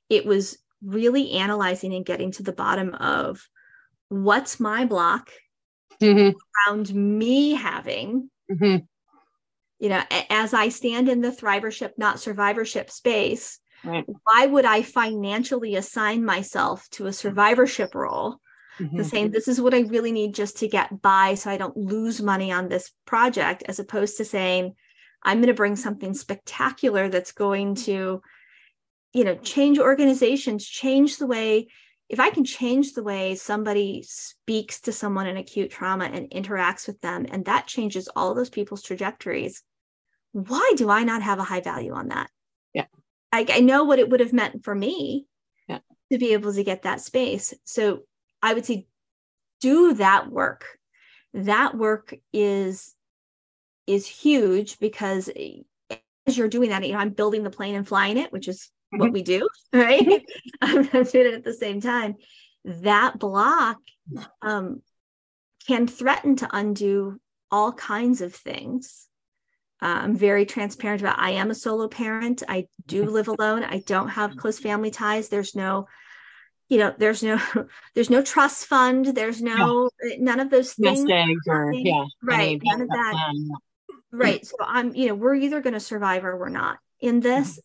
it was really analyzing and getting to the bottom of what's my block mm-hmm. around me having mm-hmm you know as i stand in the thrivership not survivorship space right. why would i financially assign myself to a survivorship role mm-hmm. saying this is what i really need just to get by so i don't lose money on this project as opposed to saying i'm going to bring something spectacular that's going to you know change organizations change the way if I can change the way somebody speaks to someone in acute trauma and interacts with them, and that changes all those people's trajectories, why do I not have a high value on that? Yeah. I, I know what it would have meant for me yeah. to be able to get that space. So I would say do that work. That work is is huge because as you're doing that, you know, I'm building the plane and flying it, which is mm-hmm. what we do, right? I'm, I'm doing it at the same time. That block um, can threaten to undo all kinds of things. Uh, I'm very transparent about I am a solo parent. I do live alone. I don't have close family ties. There's no, you know, there's no, there's no trust fund. There's no, yeah. none of those things. Or, yeah, right. None of that. Plan. Right. So I'm, you know, we're either going to survive or we're not in this. Mm-hmm.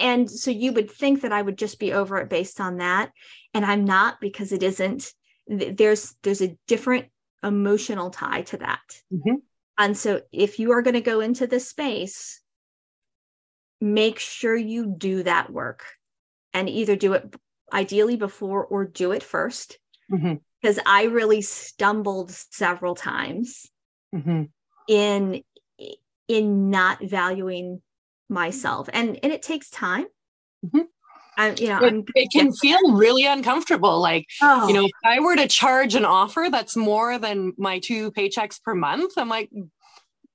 And so you would think that I would just be over it based on that. And I'm not because it isn't. There's there's a different emotional tie to that. Mm-hmm. And so if you are going to go into this space, make sure you do that work and either do it ideally before or do it 1st mm-hmm. Because I really stumbled several times mm-hmm. in in not valuing myself. And and it takes time. Mm-hmm. I, you know, it, it can feel really uncomfortable. Like, oh. you know, if I were to charge an offer that's more than my two paychecks per month, I'm like,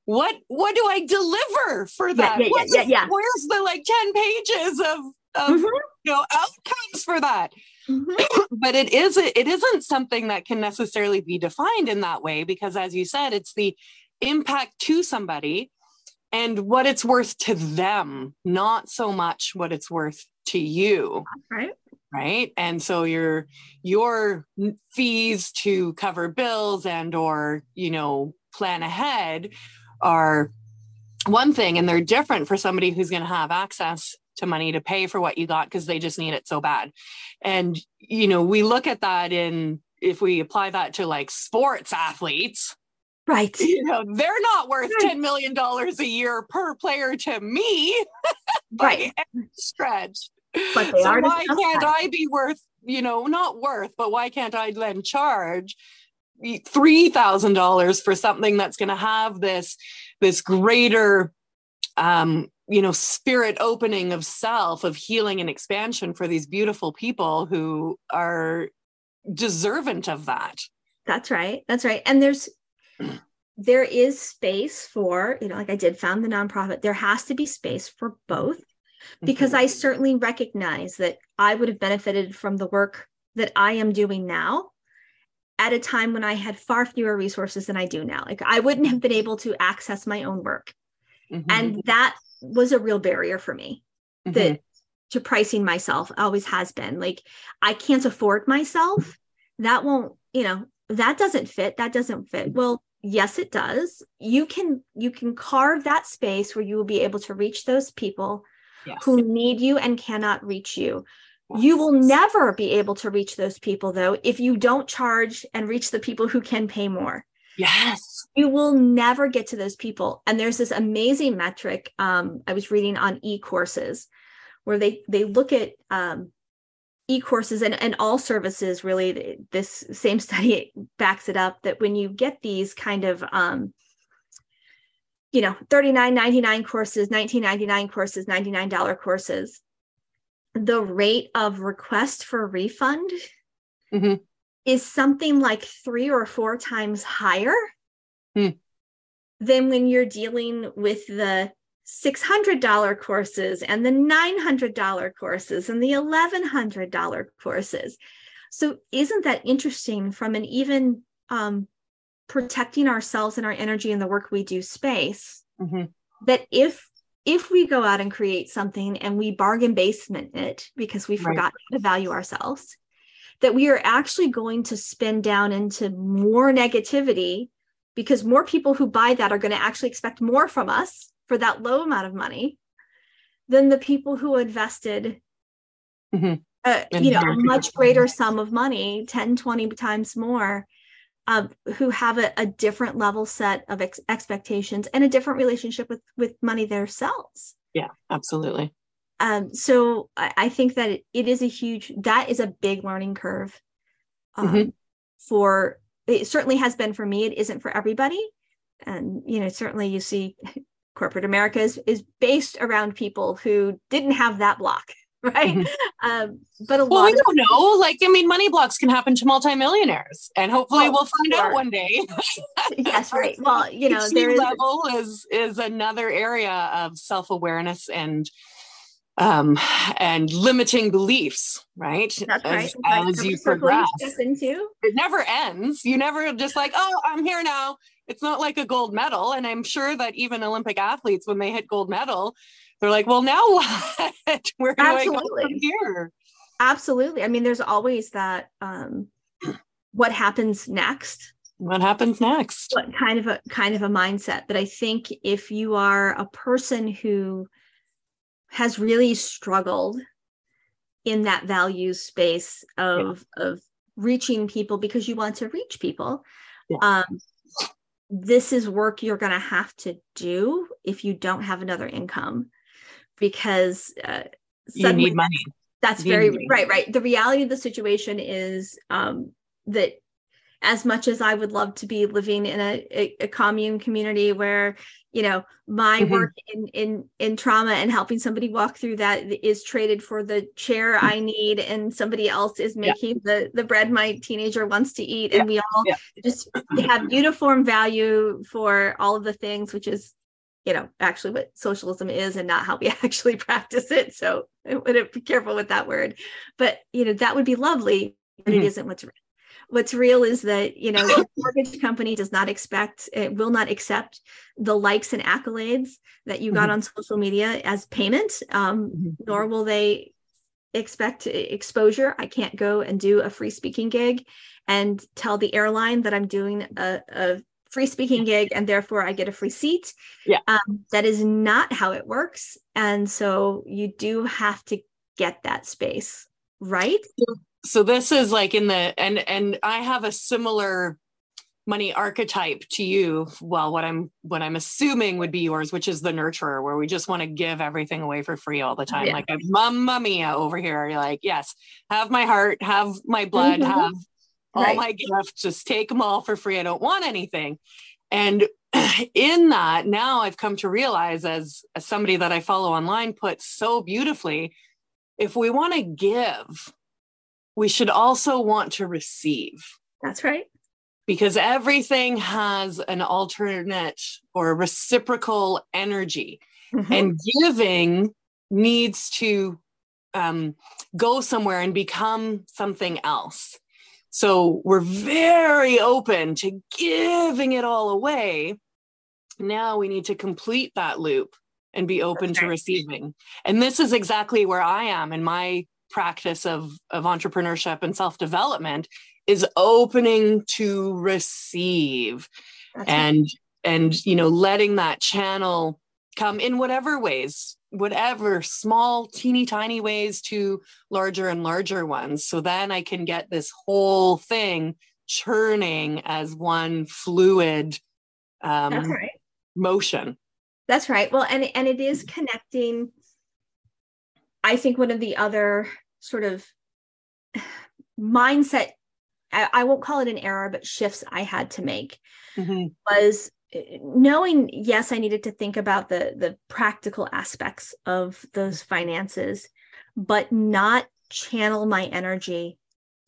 what what do I deliver for that? Yeah, yeah, yeah, yeah, yeah, Where's the like 10 pages of, of mm-hmm. You know outcomes for that? Mm-hmm. but it is it isn't something that can necessarily be defined in that way because as you said, it's the impact to somebody and what it's worth to them, not so much what it's worth to you. Right. Right. And so your your fees to cover bills and or, you know, plan ahead are one thing and they're different for somebody who's going to have access to money to pay for what you got because they just need it so bad. And you know, we look at that in if we apply that to like sports athletes, Right. You know, they're not worth $10 million a year per player to me. right. Stretch. But they so are why can't that. I be worth, you know, not worth, but why can't I then charge $3,000 for something that's going to have this, this greater, um, you know, spirit opening of self, of healing and expansion for these beautiful people who are deserving of that. That's right. That's right. And there's there is space for, you know, like I did found the nonprofit, there has to be space for both because mm-hmm. I certainly recognize that I would have benefited from the work that I am doing now at a time when I had far fewer resources than I do now. Like I wouldn't have been able to access my own work. Mm-hmm. And that was a real barrier for me mm-hmm. that to pricing myself always has been. Like I can't afford myself. That won't, you know, that doesn't fit. That doesn't fit. Well, yes it does you can you can carve that space where you will be able to reach those people yes. who need you and cannot reach you yes. you will never be able to reach those people though if you don't charge and reach the people who can pay more yes you will never get to those people and there's this amazing metric um, i was reading on e-courses where they they look at um, e-courses and, and all services really this same study backs it up that when you get these kind of um, you know 39.99 courses 19.99 courses $99 courses the rate of request for refund mm-hmm. Is something like three or four times higher mm. than when you're dealing with the $600 courses and the $900 courses and the $1,100 courses. So, isn't that interesting from an even um, protecting ourselves and our energy in the work we do space? Mm-hmm. That if if we go out and create something and we bargain basement it because we forgot right. to value ourselves, that we are actually going to spin down into more negativity because more people who buy that are going to actually expect more from us for that low amount of money than the people who invested mm-hmm. uh, you know a much greater sum of money 10 20 times more uh, who have a, a, different level set of ex- expectations and a different relationship with with money themselves. Yeah absolutely um, so I, I, think that it, it is a huge that is a big learning curve um, mm-hmm. for it certainly has been for me it isn't for everybody and you know certainly you see corporate America is, is based around people who didn't have that block right mm-hmm. um, but a well, lot we don't know like i mean money blocks can happen to multimillionaires and hopefully we'll find sure. out one day yes right well you know there is level is is another area of self-awareness and um, and limiting beliefs, right? That's as, right. As you progress, into. it never ends. You never just like, oh, I'm here now. It's not like a gold medal. And I'm sure that even Olympic athletes, when they hit gold medal, they're like, well, now what? Where do Absolutely. I go from here? Absolutely. I mean, there's always that um, what happens next what happens next what kind of a kind of a mindset but i think if you are a person who has really struggled in that value space of yeah. of reaching people because you want to reach people yeah. um, this is work you're going to have to do if you don't have another income because uh, you need money that's you very right right the reality of the situation is um, that as much as I would love to be living in a, a, a commune community where, you know, my mm-hmm. work in, in in trauma and helping somebody walk through that is traded for the chair mm-hmm. I need and somebody else is making yeah. the the bread my teenager wants to eat yeah. and we all yeah. just have uniform value for all of the things, which is you know actually what socialism is and not how we actually practice it so i would be careful with that word but you know that would be lovely but mm-hmm. it isn't what's what's real is that you know the mortgage company does not expect it will not accept the likes and accolades that you got mm-hmm. on social media as payment um, mm-hmm. nor will they expect exposure. I can't go and do a free speaking gig and tell the airline that i'm doing a, a free speaking gig and therefore i get a free seat. Yeah. Um, that is not how it works. And so you do have to get that space right so this is like in the and and i have a similar money archetype to you well what i'm what i'm assuming would be yours which is the nurturer where we just want to give everything away for free all the time yeah. like a mamma mia over here you're like yes have my heart have my blood mm-hmm. have all right. my gifts just take them all for free i don't want anything and in that now i've come to realize as, as somebody that i follow online put so beautifully if we want to give we should also want to receive. That's right. Because everything has an alternate or reciprocal energy, mm-hmm. and giving needs to um, go somewhere and become something else. So we're very open to giving it all away. Now we need to complete that loop and be open to receiving. And this is exactly where I am in my practice of of entrepreneurship and self-development is opening to receive That's and right. and you know letting that channel come in whatever ways whatever small teeny tiny ways to larger and larger ones so then i can get this whole thing churning as one fluid um, That's right. motion That's right. Well, and and it is connecting I think one of the other sort of mindset, I, I won't call it an error, but shifts I had to make mm-hmm. was eh, knowing yes i needed to think about the the practical aspects of those finances but not channel my energy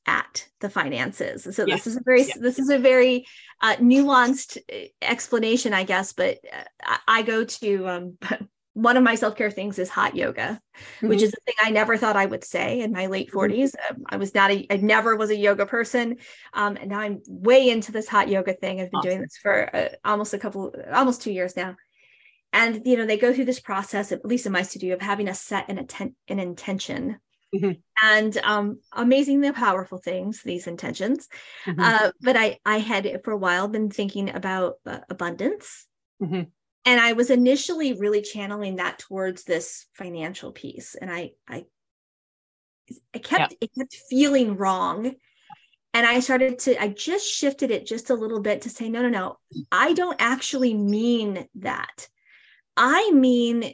at the finances so yes. this is a very yes. this is a very uh, nuanced eh, explanation i guess but uh, I, I go to um, one of my self-care things is hot yoga mm-hmm. which is a thing i never thought i would say in my late 40s mm-hmm. um, i was not a i never was a yoga person um, and now i'm way into this hot yoga thing i've been awesome. doing this for uh, almost a couple almost two years now and you know they go through this process at least in my studio of having a set an, atten- an intention mm-hmm. and um, amazingly powerful things these intentions mm-hmm. uh, but i i had for a while been thinking about uh, abundance mm-hmm and i was initially really channeling that towards this financial piece and i i i kept yeah. it kept feeling wrong and i started to i just shifted it just a little bit to say no no no i don't actually mean that i mean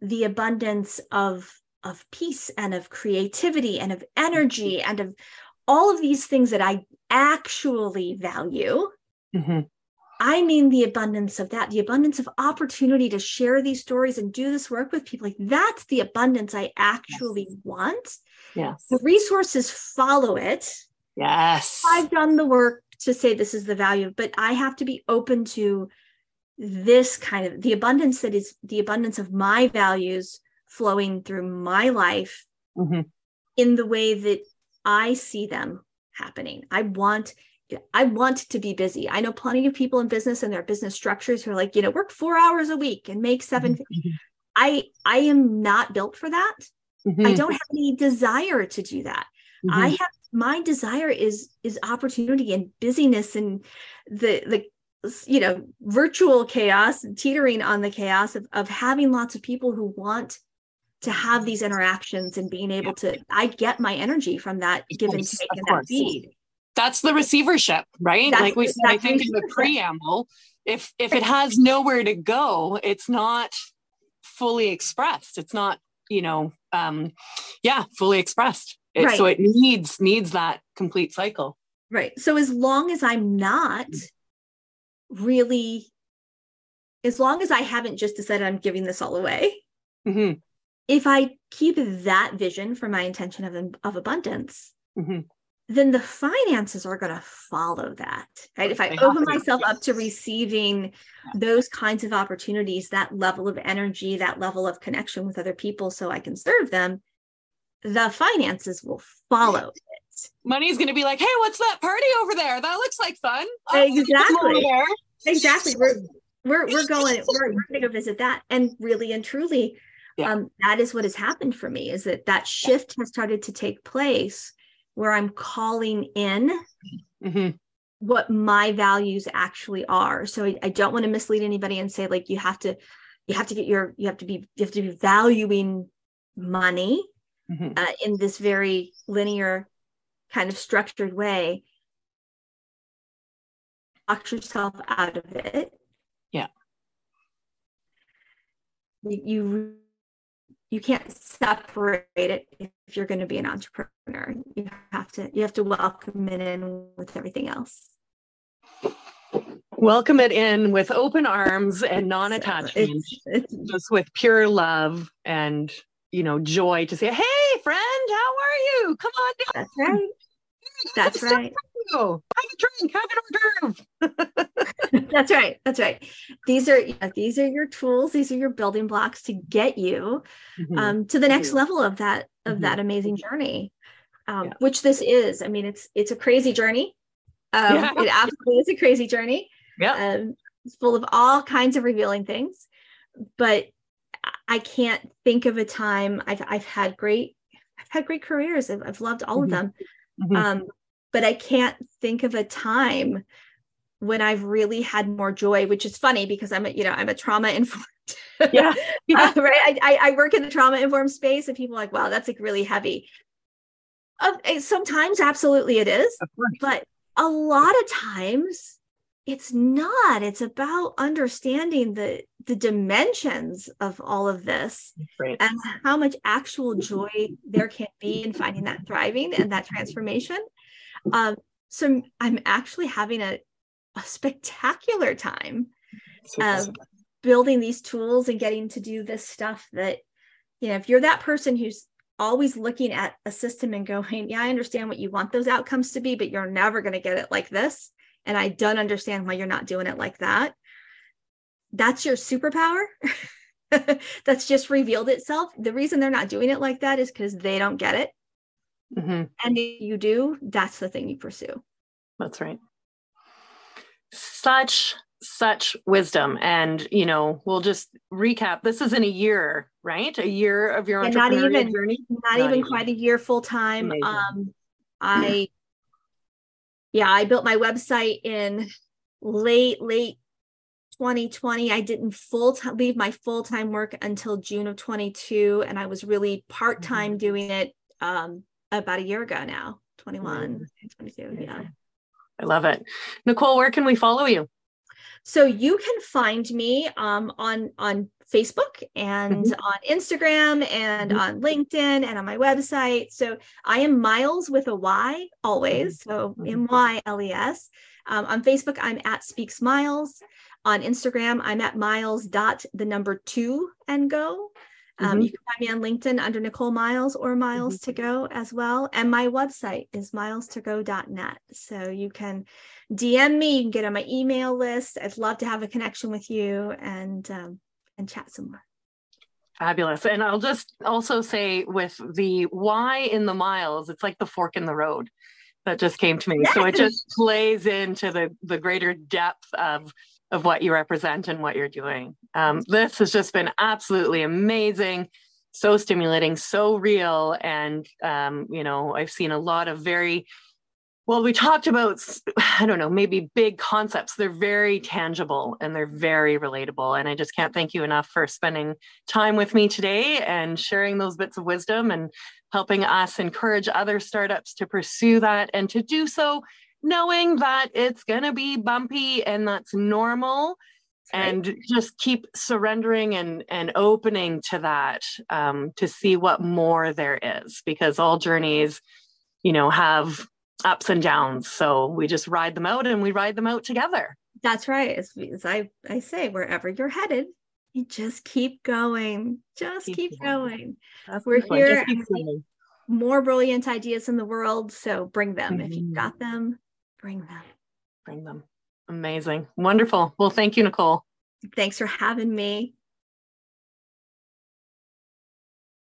the abundance of of peace and of creativity and of energy and of all of these things that i actually value mm-hmm. I mean the abundance of that, the abundance of opportunity to share these stories and do this work with people. Like that's the abundance I actually yes. want. Yes. The resources follow it. Yes. I've done the work to say this is the value, but I have to be open to this kind of the abundance that is the abundance of my values flowing through my life Mhm. in the way that I see them happening. I want I want to be busy. I know plenty of people in business and their business structures who are like, you know, work 4 hours a week and make 7 Mhm. I I am not built for that. I Mhm. don't have any desire to do that. I Mhm. have my desire is is opportunity and busyness and the the you know virtual chaos and teetering on the chaos of, of having lots of people who want to have these interactions and being able to I get my energy from that give and take and that feed. That's the receivership, right? That's like we said, I think in the preamble, if if it has nowhere to go, it's not fully expressed. It's not, you know, um, yeah, fully expressed. It, So it needs needs that complete cycle. Right. So as long as I'm not really as long as I haven't just decided I'm giving this all away, hmm if I keep that vision for my intention of, of abundance, hmm then the finances are going to follow that. Right. If I They open myself up to receiving those kinds of opportunities, that level of energy, that level of connection with other people, so I can serve them, the finances will follow it. Money's going to be like, hey, what's that party over there? That looks like fun. Oh, we can go Exactly. Exactly. We're we're we're going we're, we're going to go visit that and really and truly Yeah. um that is what has happened for me is that that shift has started to take place where i'm calling in hmm what my values actually are. So I, I don't want to mislead anybody and say like you have to you have to get your you have to be you have to be valuing money hmm uh, in this very linear kind of structured way. Lock yourself out of it. Yeah. you you, can't separate it if you're going to be an entrepreneur. You have to you have to welcome it in with everything else. Welcome it in with open arms and uh, non-attachment. It's- it's- just with pure love and you know joy to say hey friend how are you? Come on down. That's right. That's right have a drink have an hors d'oeuvre that's right that's right these are these are your tools these are your building blocks to get you Mhm. um, to the next Mhm. level of that of Mhm. that amazing journey um, Yeah. which this is i mean it's it's a crazy journey um, Yeah. it absolutely is a crazy journey yeah um, it's full of all kinds of revealing things but I- can't think of a time i've i've had great i've had great careers i've, I've loved all of them Mhm. um, but i can't think of a time when i've really had more joy which is funny because i'm a you know i'm a trauma informed yeah. Yeah uh, right? I, I I work in the trauma informed space and people are like wow that's like really heavy. Uh, sometimes absolutely it is but a lot of times it's not. It's about understanding the the dimensions of all of this right and how much actual joy there can be in finding that thriving and that transformation um so i'm actually having a, a spectacular time um, building these tools and getting to do this stuff that you know if you're that person who's always looking at a system and going yeah i understand what you want those outcomes to be but you're never going to get it like this and i don't understand why you're not doing it like that that's your superpower. That's just revealed itself. The reason they're not doing it like that is because they don't get it Mhm. and if you do that's the thing you pursue that's right such such wisdom and you know we'll just recap this is in a year right a year of your Yeah, not entrepreneurial even- journey not, Not even even. quite a year full time. Um, I, yeah, I built my website in late, late 2020. I didn't full time leave my full time work until June of 22, and I was really part time Mm-hmm. doing it um, about a year ago now, 21, 22. Yeah. i love it Nichole where can we follow you So you can find me um, on on Facebook and Mhm. on Instagram and Mhm. on LinkedIn and on my website. So I am Myles with a Y always. So Mhm. M Y L E S. Um, on Facebook, I'm at Speaks Myles. On Instagram, I'm at Myles dot the number two and go. Um, Mhm. You can find me on LinkedIn under Nichole Myles or Myles to Go as well. And my website is mylestogo.net. So you can DM me, you can get on my email list. I'd love to have a connection with you and um, and chat some more. Fabulous. And I'll just also say with the why in the Myles, it's like the fork in the road that just came to me. Yes. So it just plays into the the greater depth of of what you represent and what you're doing. Um, this has just been absolutely amazing, so stimulating, so real, and um, you know I've seen a lot of very well, we talked about, I don't know, maybe big concepts. They're very tangible and they're very relatable. And I just can't thank you enough for spending time with me today and sharing those bits of wisdom and helping us encourage other startups to pursue that and to do so knowing that it's going to be bumpy and that's normal. Right. And just keep surrendering and, and opening to that um, to see what more there is, because all journeys, you know, have ups and downs. So we just ride them out and we ride them out together. That's right. As, as I, I say, wherever you're headed, you just keep going. Just keep, keep going. going. We're here. More brilliant ideas in the world. So bring them. Mm-hmm. If you've got mm-hmm. them, bring them. Bring them. Amazing. Wonderful. Well, thank you, Nichole. Thanks for having me.